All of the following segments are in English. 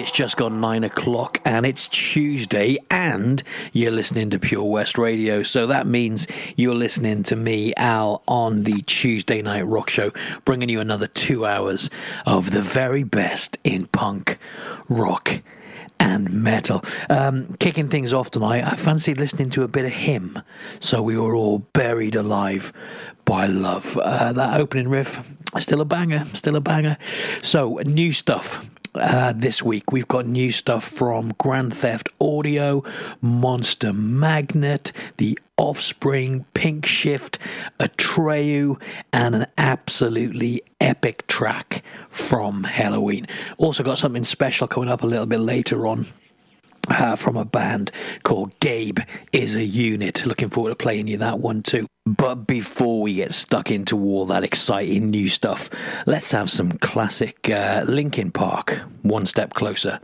It's just gone nine o'clock and it's Tuesday, and you're listening to Pure West Radio. So that means you're listening to me, Al, on the Tuesday Night Rock Show, bringing you another two hours of the very best in punk, rock, and metal. Um, kicking things off tonight, I fancied listening to a bit of him. So we were all buried alive by love. Uh, that opening riff, still a banger, still a banger. So, new stuff. Uh, this week we've got new stuff from Grand Theft Audio, Monster Magnet, The Offspring, Pinkshift, Atreyu, and an absolutely epic track from Helloween. Also got something special coming up a little bit later on. Uh, from a band called Gabe is a Unit. Looking forward to playing you that one too. But before we get stuck into all that exciting new stuff, let's have some classic uh, Linkin Park. One step closer.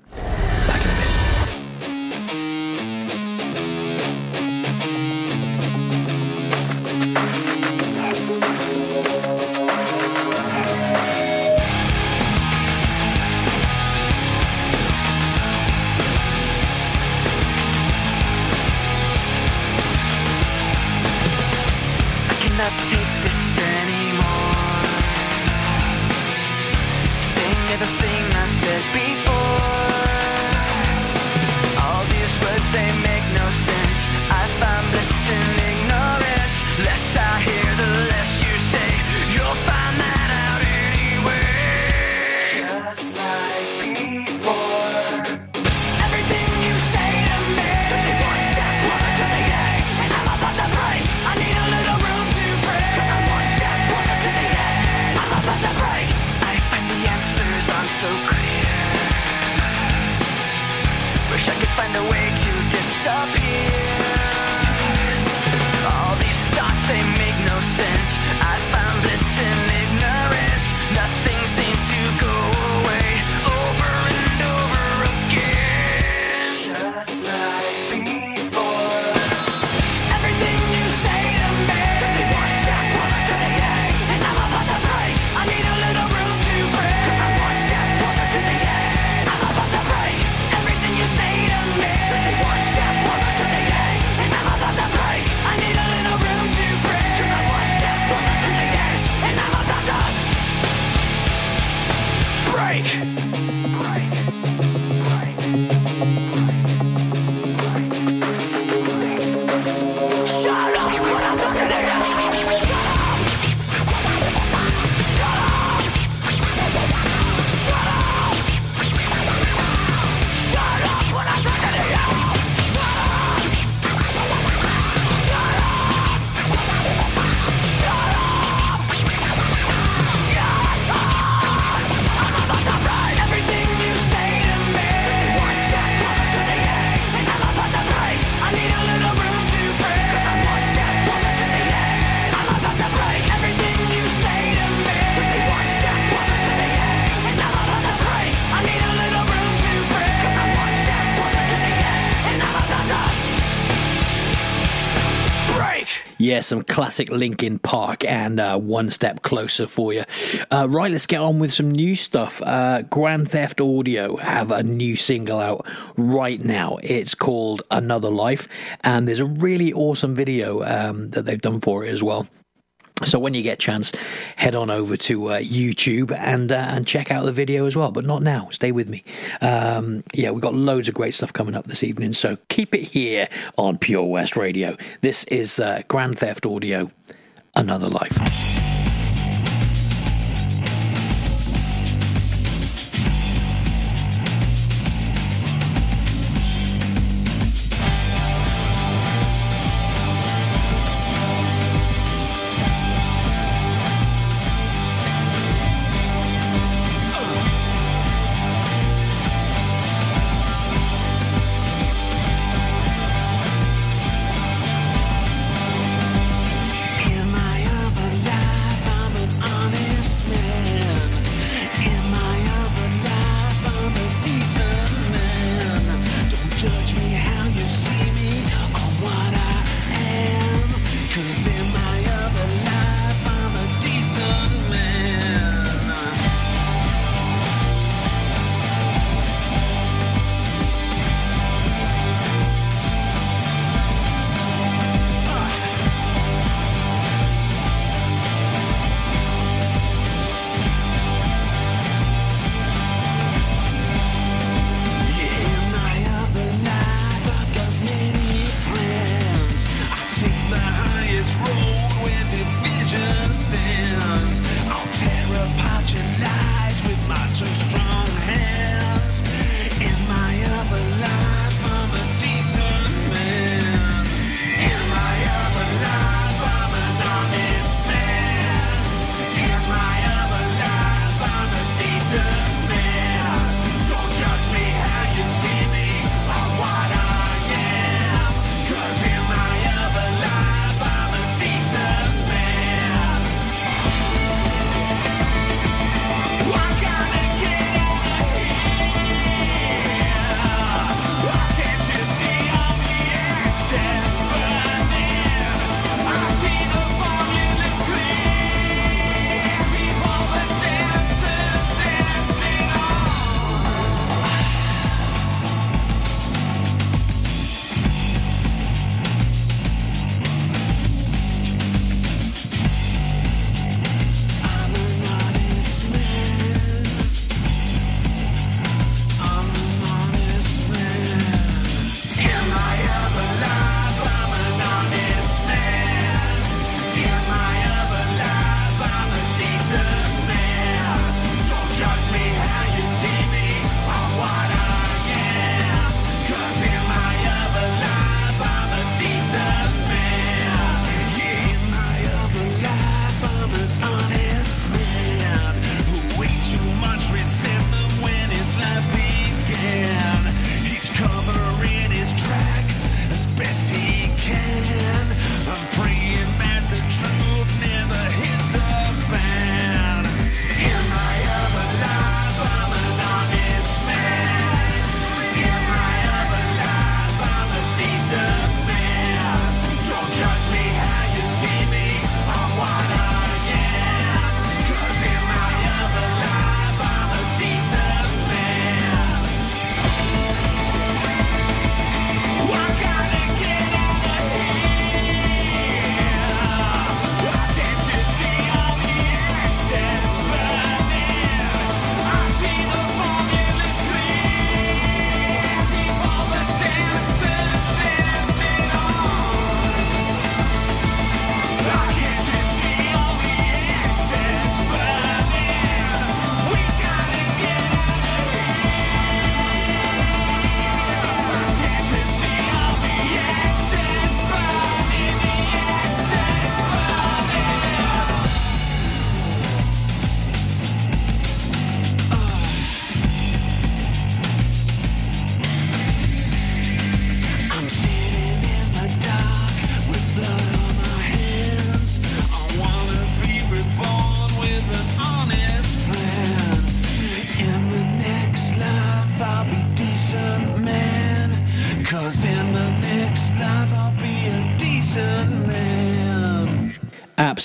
yeah, some classic Linkin Park and uh, One Step Closer for you. Uh, right, let's get on with some new stuff. Uh, Grand Theft Audio have a new single out right now. It's called Another Life, and there's a really awesome video um, that they've done for it as well. So when you get a chance, head on over to uh, YouTube and uh, and check out the video as well. But not now. Stay with me. Um, yeah, we've got loads of great stuff coming up this evening. So keep it here on Pure West Radio. This is uh, Grand Theft Audio, Another Life.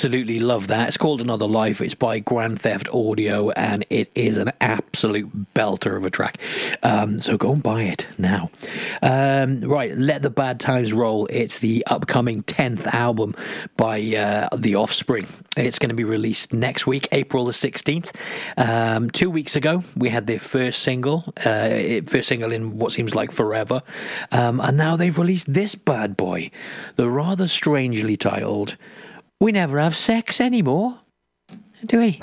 Absolutely love that. It's called Another Life. It's by Grand Theft Audio, and it is an absolute belter of a track. Um, so go and buy it now. Um, right, let the bad times roll. It's the upcoming tenth album by uh, The Offspring. It's going to be released next week, April the sixteenth. Um, two weeks ago, we had their first single, uh, first single in what seems like forever, um, and now they've released this bad boy, the rather strangely titled. We never have sex anymore, do we?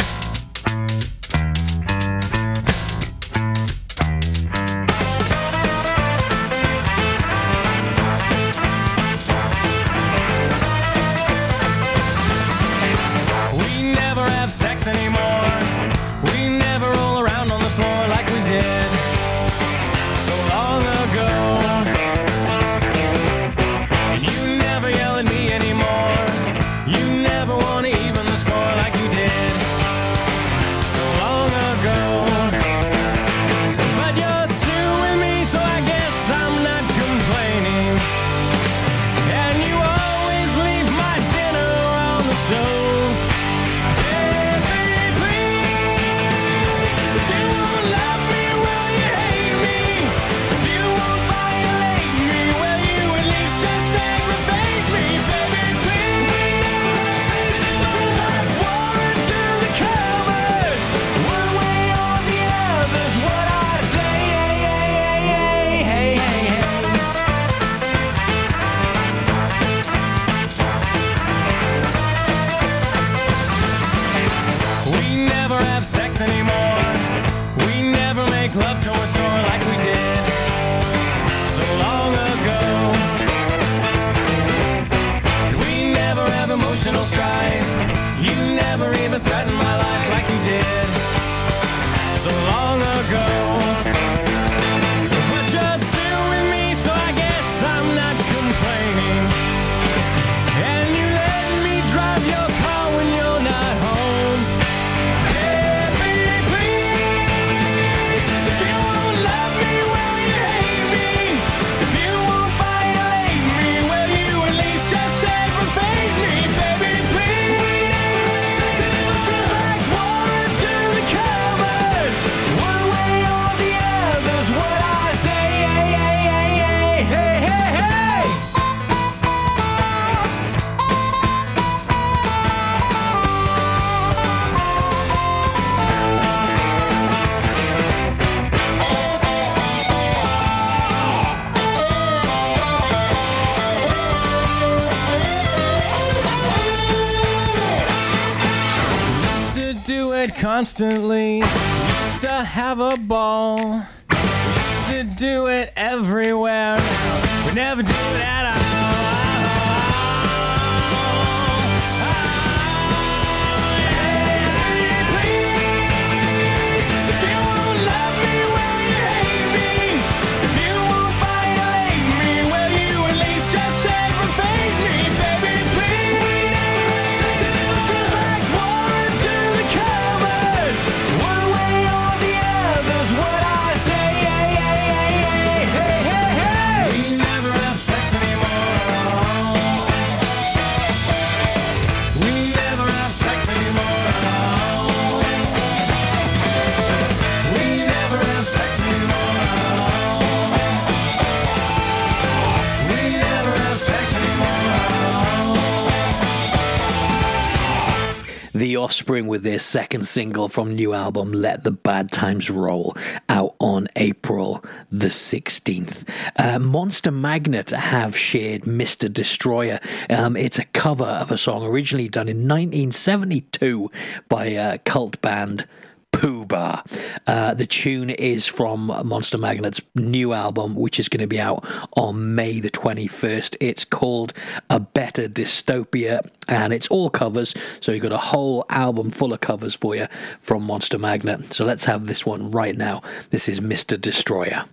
Constantly. Used to have a ball. The Offspring with their second single from new album Let the Bad Times Roll out on April the 16th. Uh, Monster Magnet have shared Mr. Destroyer. Um, it's a cover of a song originally done in 1972 by a cult band Poobah. Uh, the tune is from Monster Magnet's new album, which is going to be out on May the 21st. It's called A Better Dystopia, and it's all covers. So you've got a whole album full of covers for you from Monster Magnet. So let's have this one right now. This is Mr. Destroyer.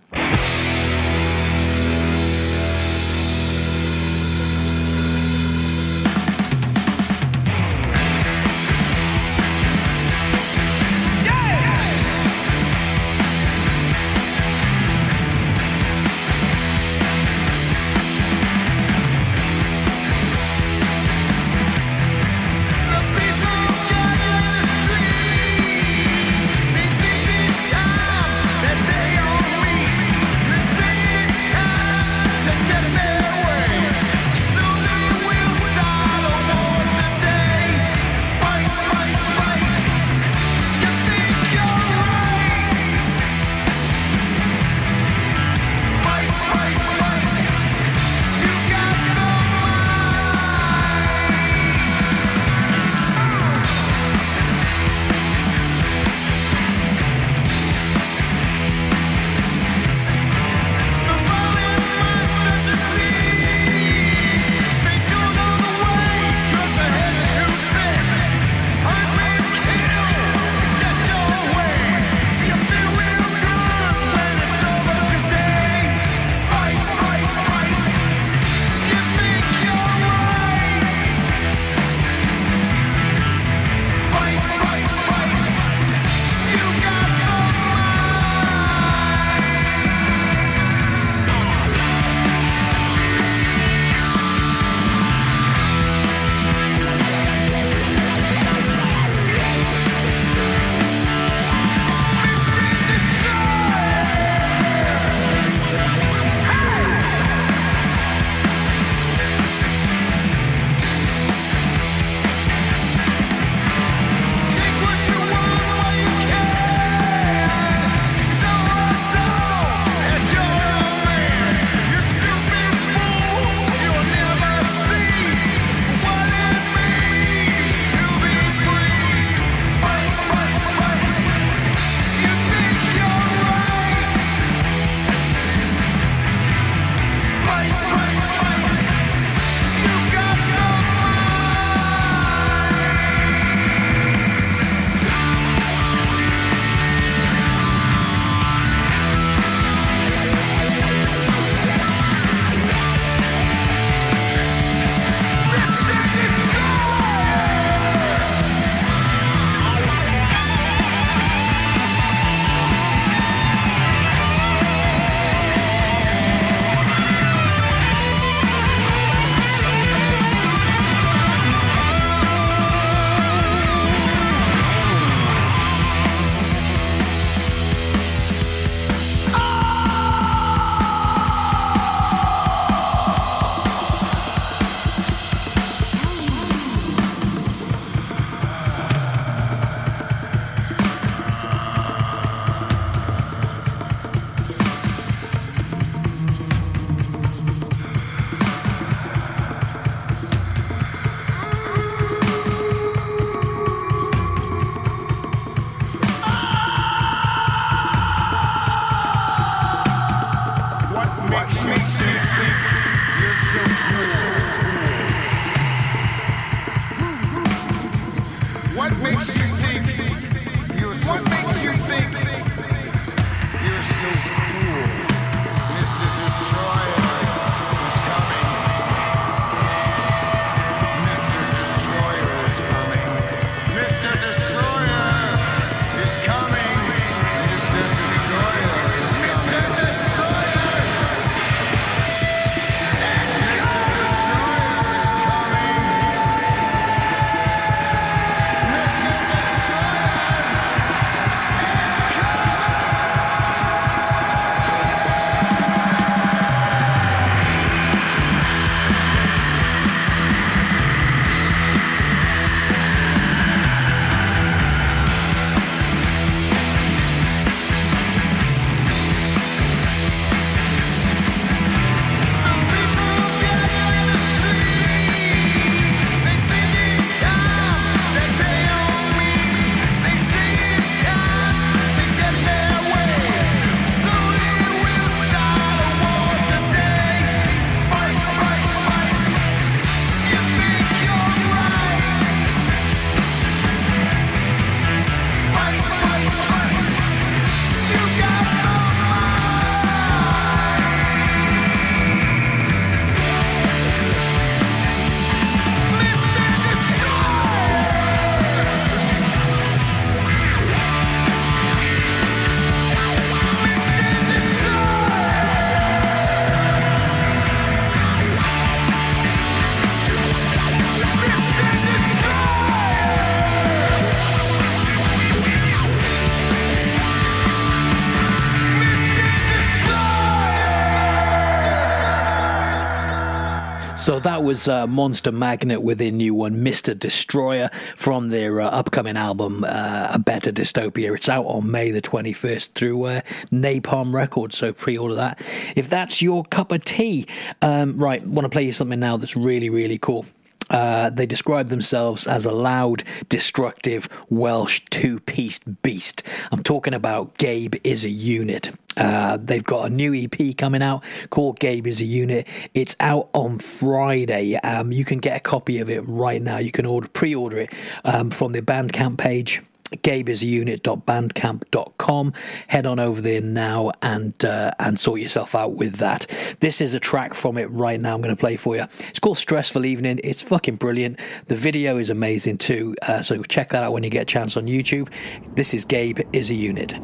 So that was uh, Monster Magnet with their new one, Mr. Destroyer, from their uh, upcoming album, uh, A Better Dystopia. It's out on May the 21st through uh, Napalm Records, so pre order that. If that's your cup of tea, um, right, want to play you something now that's really, really cool. Uh, they describe themselves as a loud, destructive Welsh two piece beast. I'm talking about Gabe is a unit. Uh, they've got a new EP coming out called Gabe is a Unit. It's out on Friday. Um, you can get a copy of it right now. You can order pre-order it um, from the Bandcamp page gabeasunit.bandcamp.com. Head on over there now and uh, and sort yourself out with that. This is a track from it right now. I'm going to play for you. It's called Stressful Evening. It's fucking brilliant. The video is amazing too. Uh, so check that out when you get a chance on YouTube. This is Gabe is a Unit.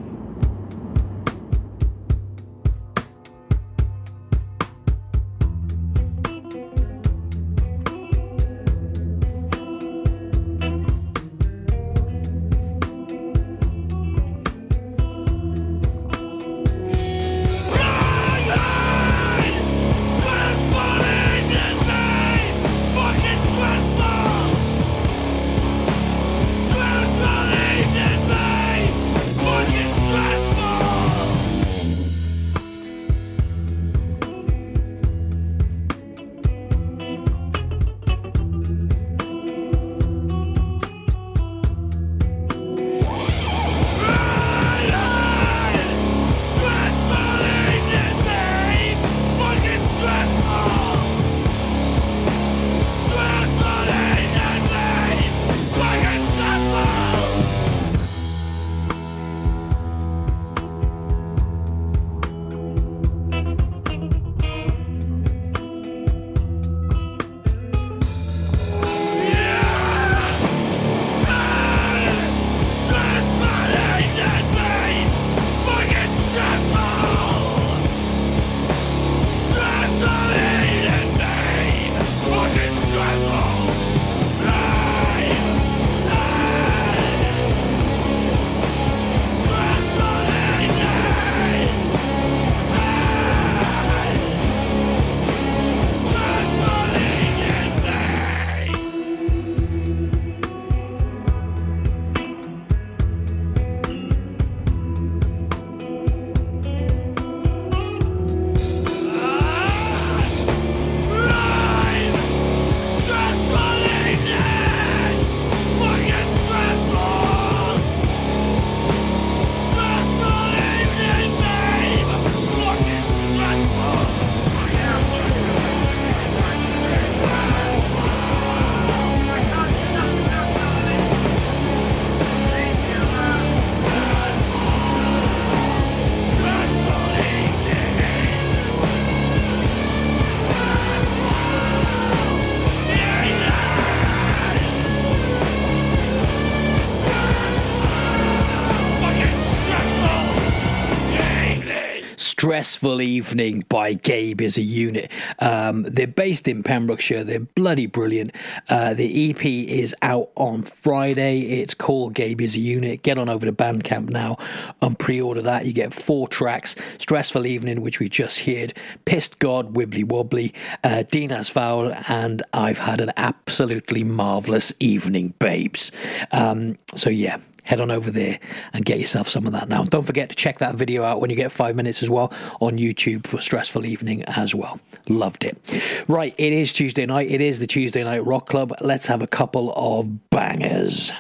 Stressful Evening by Gabe is a unit. Um, they're based in Pembrokeshire. They're bloody brilliant. Uh, the EP is out on Friday. It's called Gabe is a unit. Get on over to Bandcamp now and pre order that. You get four tracks Stressful Evening, which we just heard, Pissed God, Wibbly Wobbly, uh, Dina's Foul, and I've had an absolutely marvellous evening, babes. Um, so, yeah, head on over there and get yourself some of that now. Don't forget to check that video out when you get five minutes as well on YouTube for Stressful Evening as well. Loved it. Right, it is Tuesday night. It is the Tuesday Night Rock Club. Let's have a couple of bangers.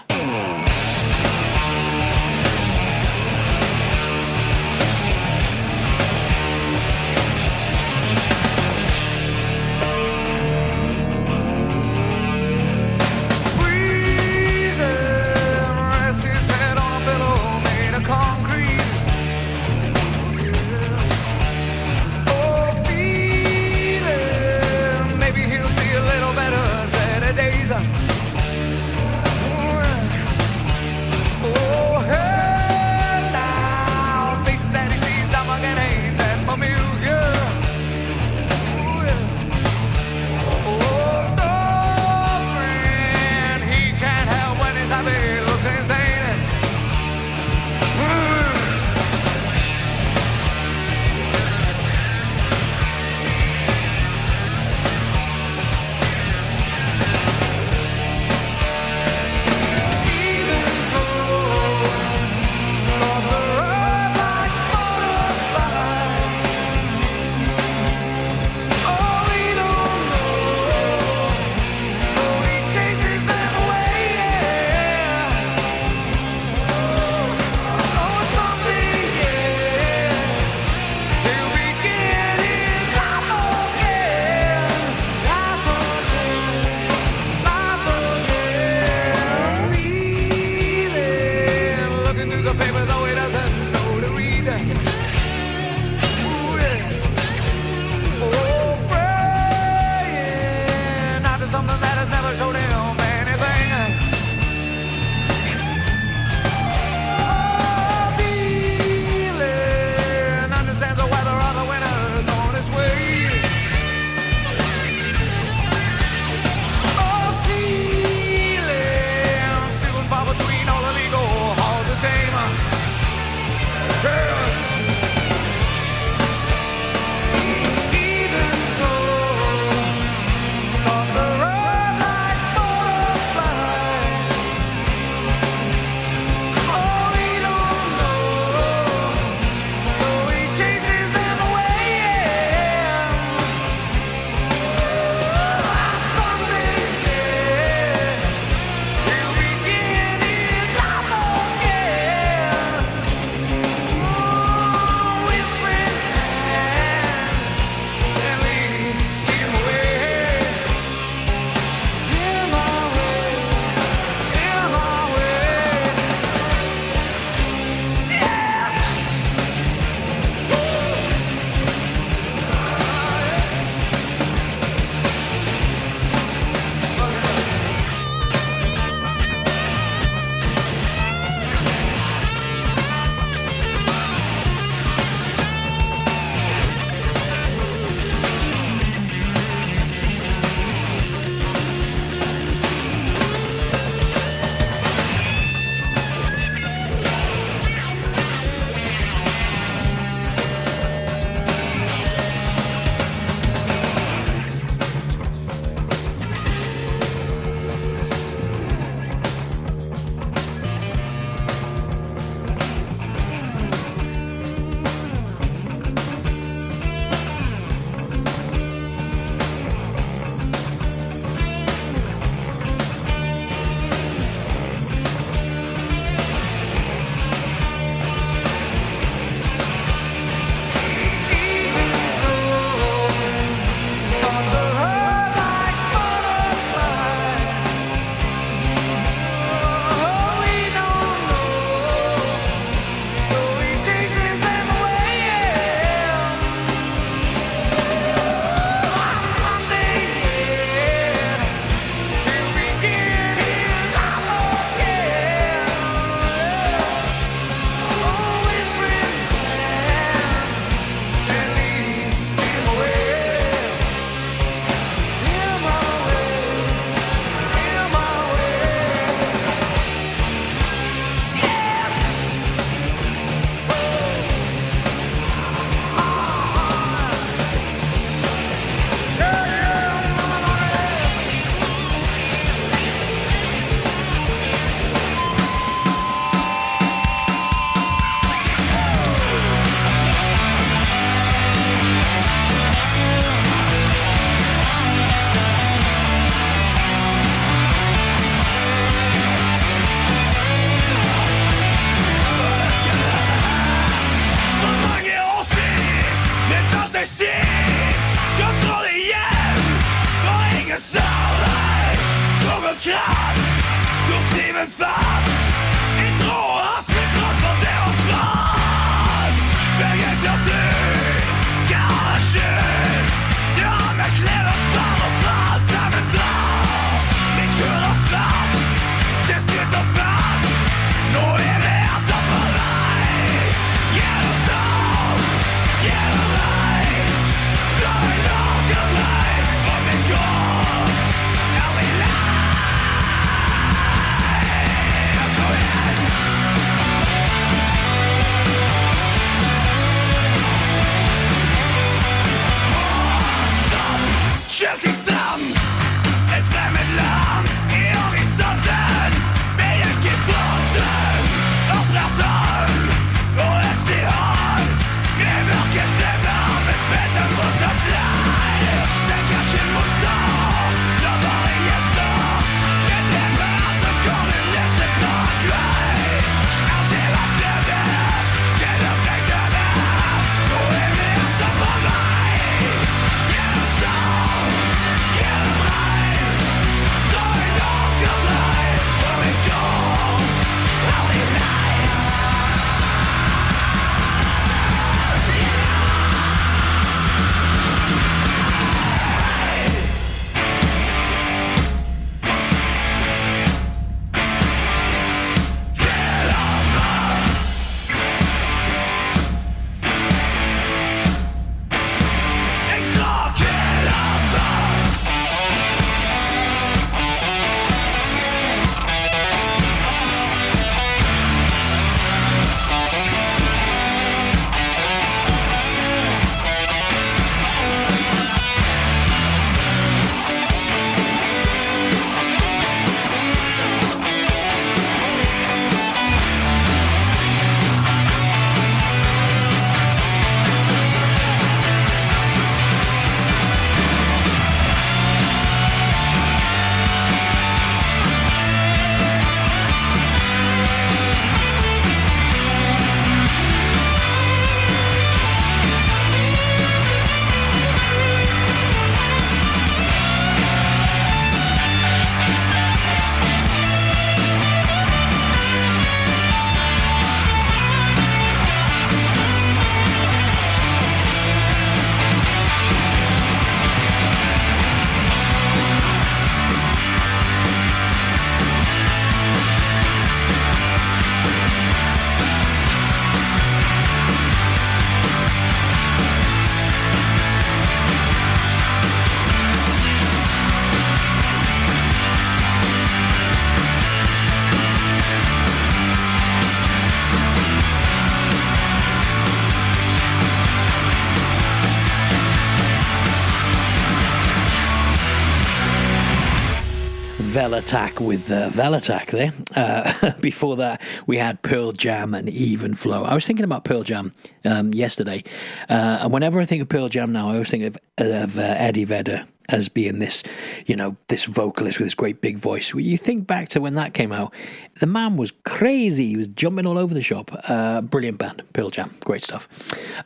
Velatak with uh, Velatak there. Uh, before that, we had Pearl Jam and Even Flow. I was thinking about Pearl Jam um, yesterday, uh, and whenever I think of Pearl Jam now, I always think of, of uh, Eddie Vedder as being this, you know, this vocalist with this great big voice. When you think back to when that came out, the man was crazy. He was jumping all over the shop. Uh, brilliant band, Pearl Jam, great stuff.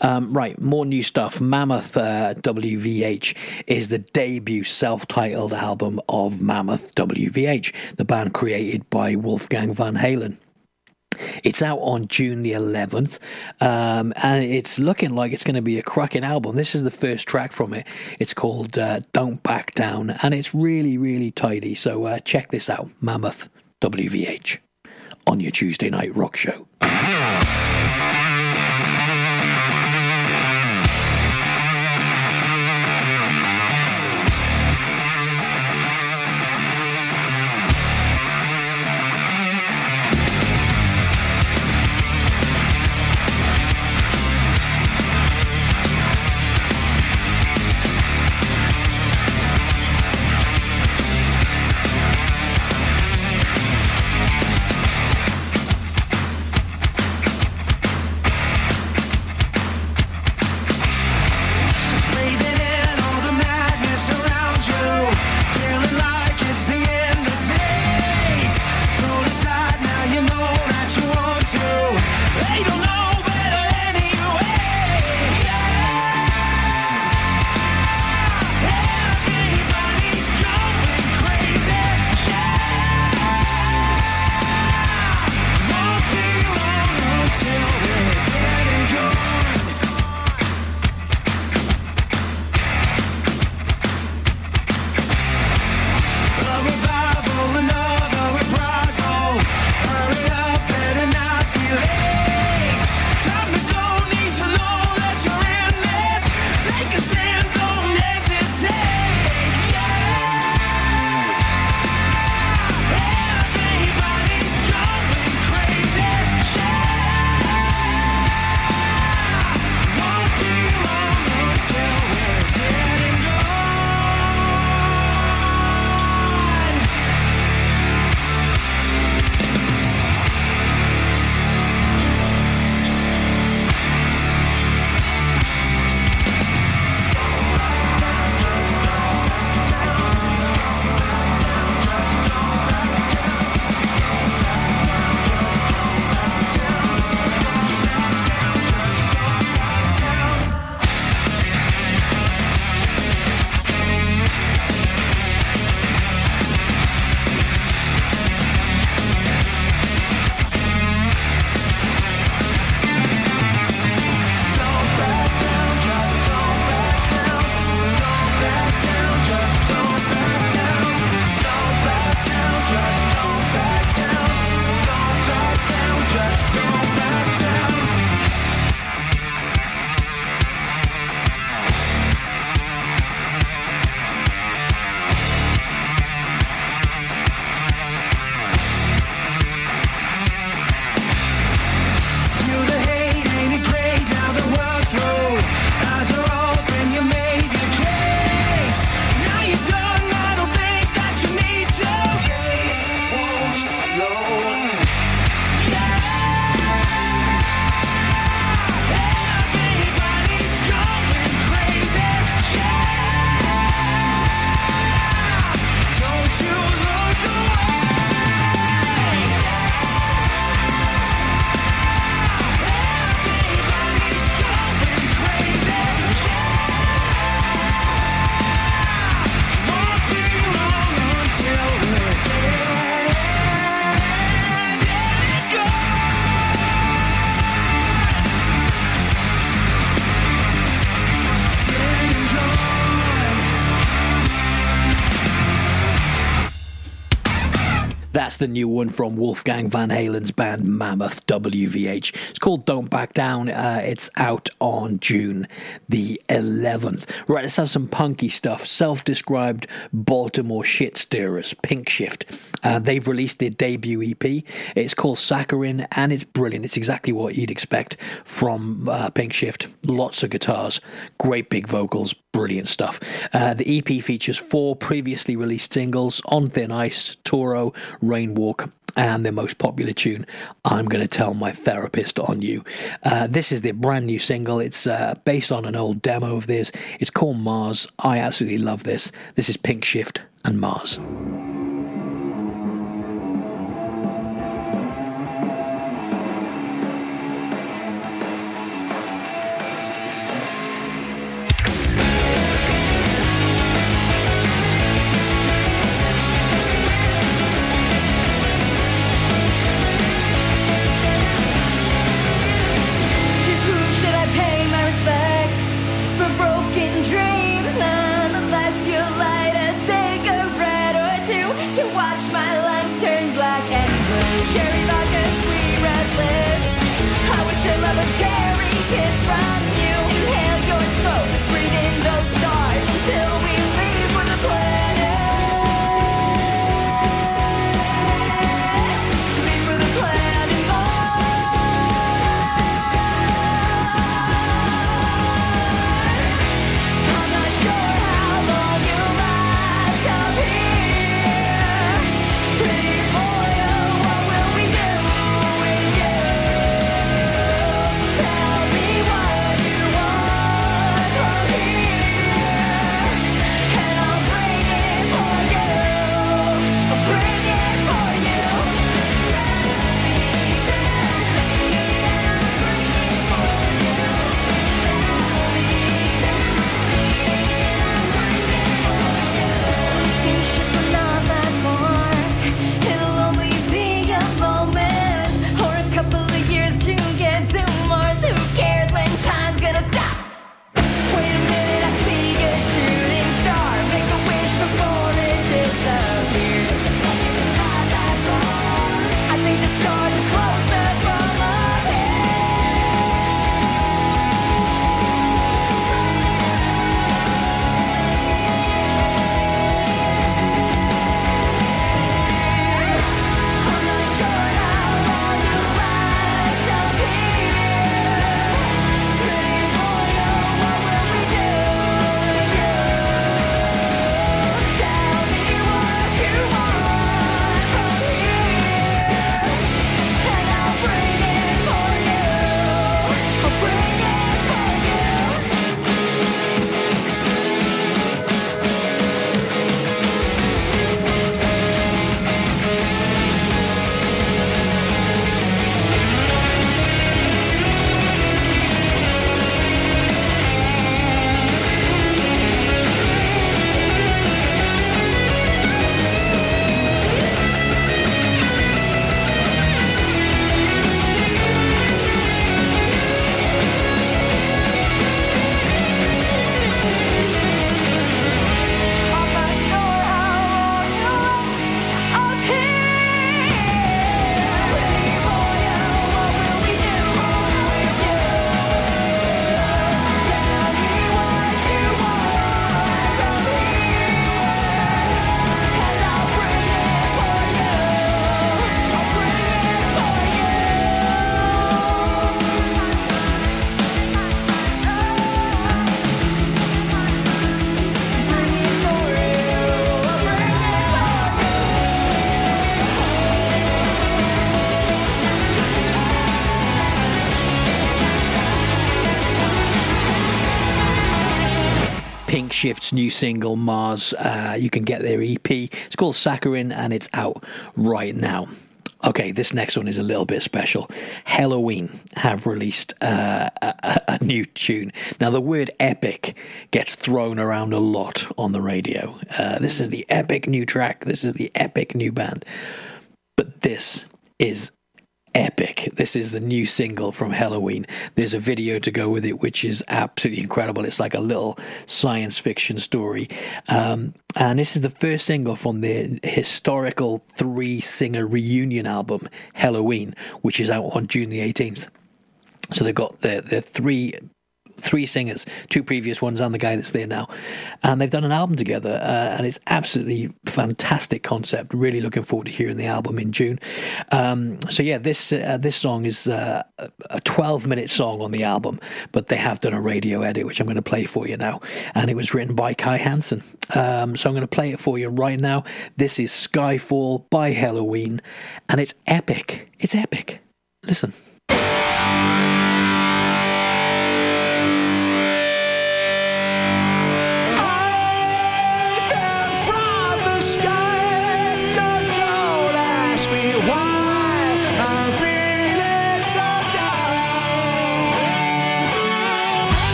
Um, right, more new stuff. Mammoth uh, WVH is the debut self-titled album of Mammoth WVH, the band created by Wolfgang Van Halen. It's out on June the 11th, um, and it's looking like it's going to be a cracking album. This is the first track from it. It's called uh, Don't Back Down, and it's really, really tidy. So uh, check this out Mammoth WVH on your Tuesday night rock show. That's the new one from Wolfgang Van Halen's band Mammoth WVH. It's called Don't Back Down. Uh, it's out on June the 11th. Right, let's have some punky stuff. Self described Baltimore shit stirrers, Pinkshift. Uh, they've released their debut EP. It's called Saccharine and it's brilliant. It's exactly what you'd expect from uh, Pinkshift. Lots of guitars, great big vocals, brilliant stuff. Uh, the EP features four previously released singles On Thin Ice, Toro, Rainwalk, and their most popular tune, I'm Going to Tell My Therapist on You. Uh, this is their brand new single. It's uh, based on an old demo of theirs. It's called Mars. I absolutely love this. This is Pinkshift and Mars. Shift's new single, Mars. Uh, you can get their EP. It's called Saccharine and it's out right now. Okay, this next one is a little bit special. Helloween have released uh, a, a- new tune. Now, the word epic gets thrown around a lot on the radio. Uh, this is the epic new track, this is the epic new band. But this is epic. This is the new single from Helloween. There's a video to go with it, which is absolutely incredible. It's like a little science fiction story. Um, and this is the first single from their historical three singer reunion album, Helloween, which is out on June the 18th. So they've got their, their three three singers, two previous ones, and the guy that's there now, and they've done an album together, uh, and it's absolutely fantastic concept. Really looking forward to hearing the album in June. Um, so yeah, this uh, this song is uh, a 12 minute song on the album, but they have done a radio edit, which I'm going to play for you now, and it was written by Kai Hansen. Um, so I'm going to play it for you right now. This is Skyfall by Helloween, and it's epic. It's epic. Listen.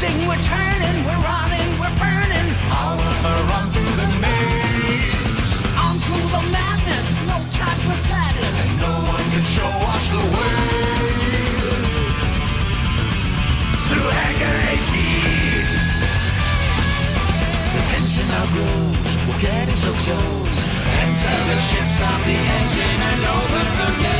Twisting, we're turning, we're running, we're burning. On the run through the maze. On through the madness, no time for sadness. And no one can show us the way. Through and heat. The tension now grows, we're getting so close. Enter the ship, stop the engine, and open the gates.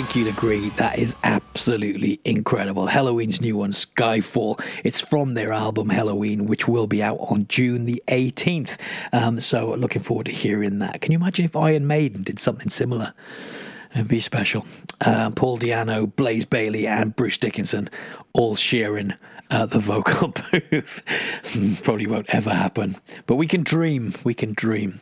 Think you'd agree that is absolutely incredible. Helloween's new one, Skyfall. It's from their album Halloween, which will be out on June the 18th. Um, so looking forward to hearing that. Can you imagine if Iron Maiden did something similar? It'd be special. Um, Paul Di'Anno, Blaze Bayley, and Bruce Dickinson all sharing uh, the vocal booth. Probably won't ever happen, but we can dream. We can dream.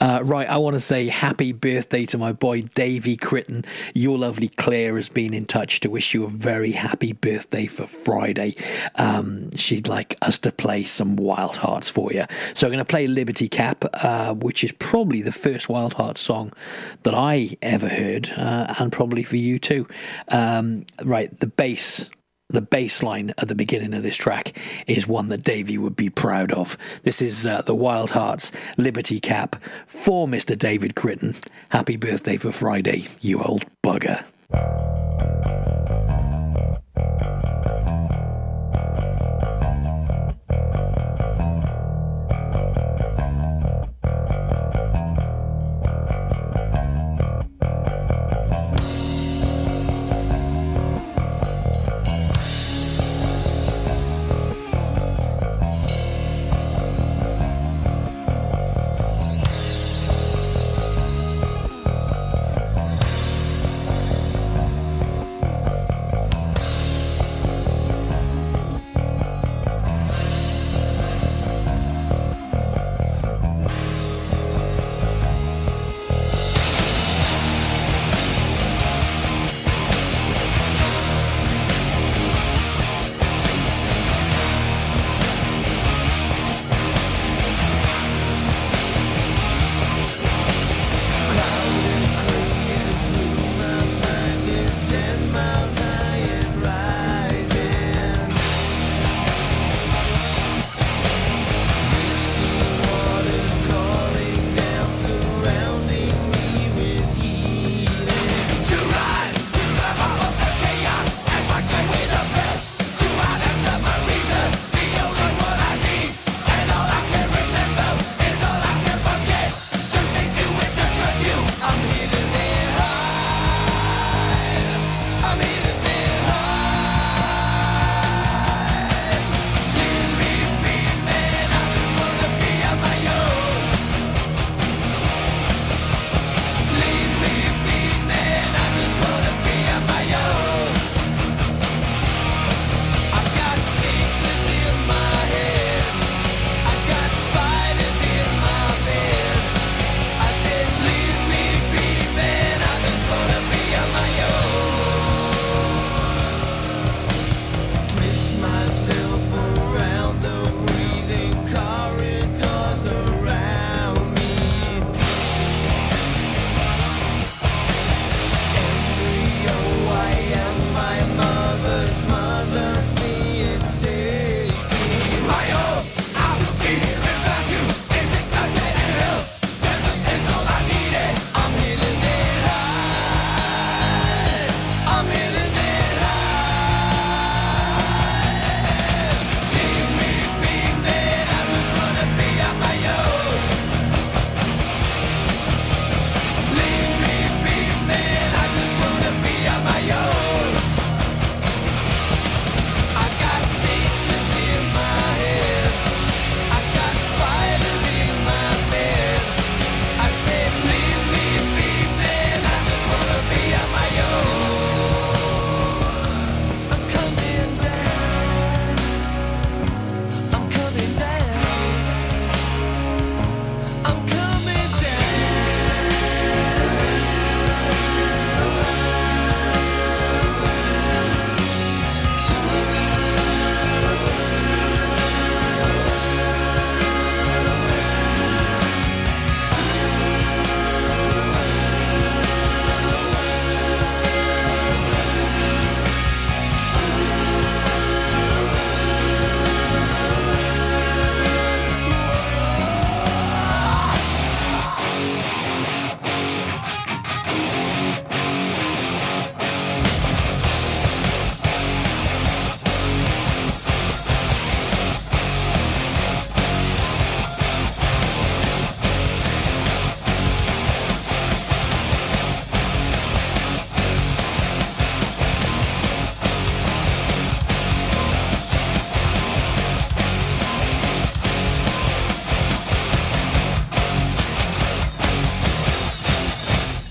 Uh, right, I want to say happy birthday to my boy Davey Critton. Your lovely Claire has been in touch to wish you a very happy birthday for Friday. Um, she'd like us to play some Wildhearts for you. So I'm going to play Liberty Cap, uh, which is probably the first Wildhearts song that I ever heard, uh, and probably for you too. Um, right, the bass the bass line at the beginning of this track is one that Davey would be proud of. This is uh, the Wildhearts Liberty Cap for Mr. David Critton. Happy birthday for Friday, you old bugger.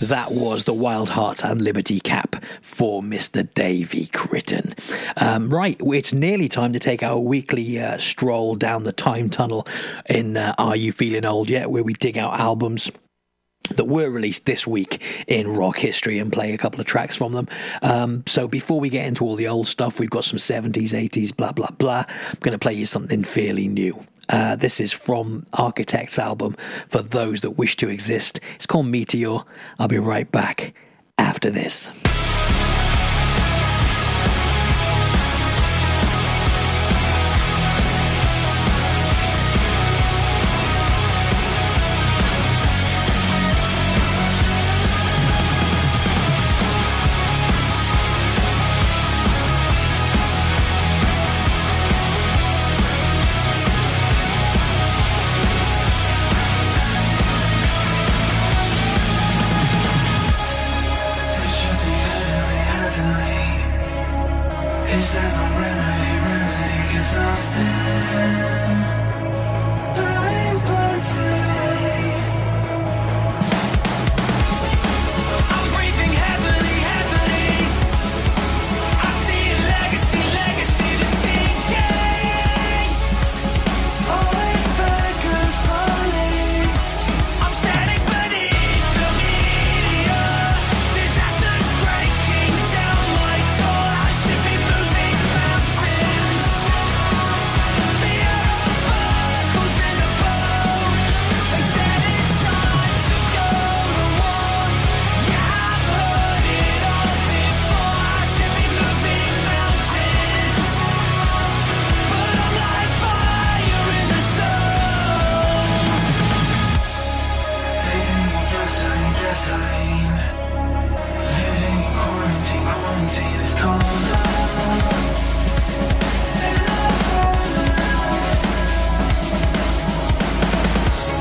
That was the Wildhearts and Liberty Cap for Mr. Davy Critton. Um, right, it's nearly time to take our weekly uh, stroll down the time tunnel in uh, Are You Feeling Old Yet, where we dig out albums that were released this week in rock history and play a couple of tracks from them. Um, so before we get into all the old stuff, we've got some 70s, 80s, blah, blah, blah. I'm going to play you something fairly new. Uh, this is from Architect's album, For Those That Wish to Exist. It's called Meteor. I'll be right back after this.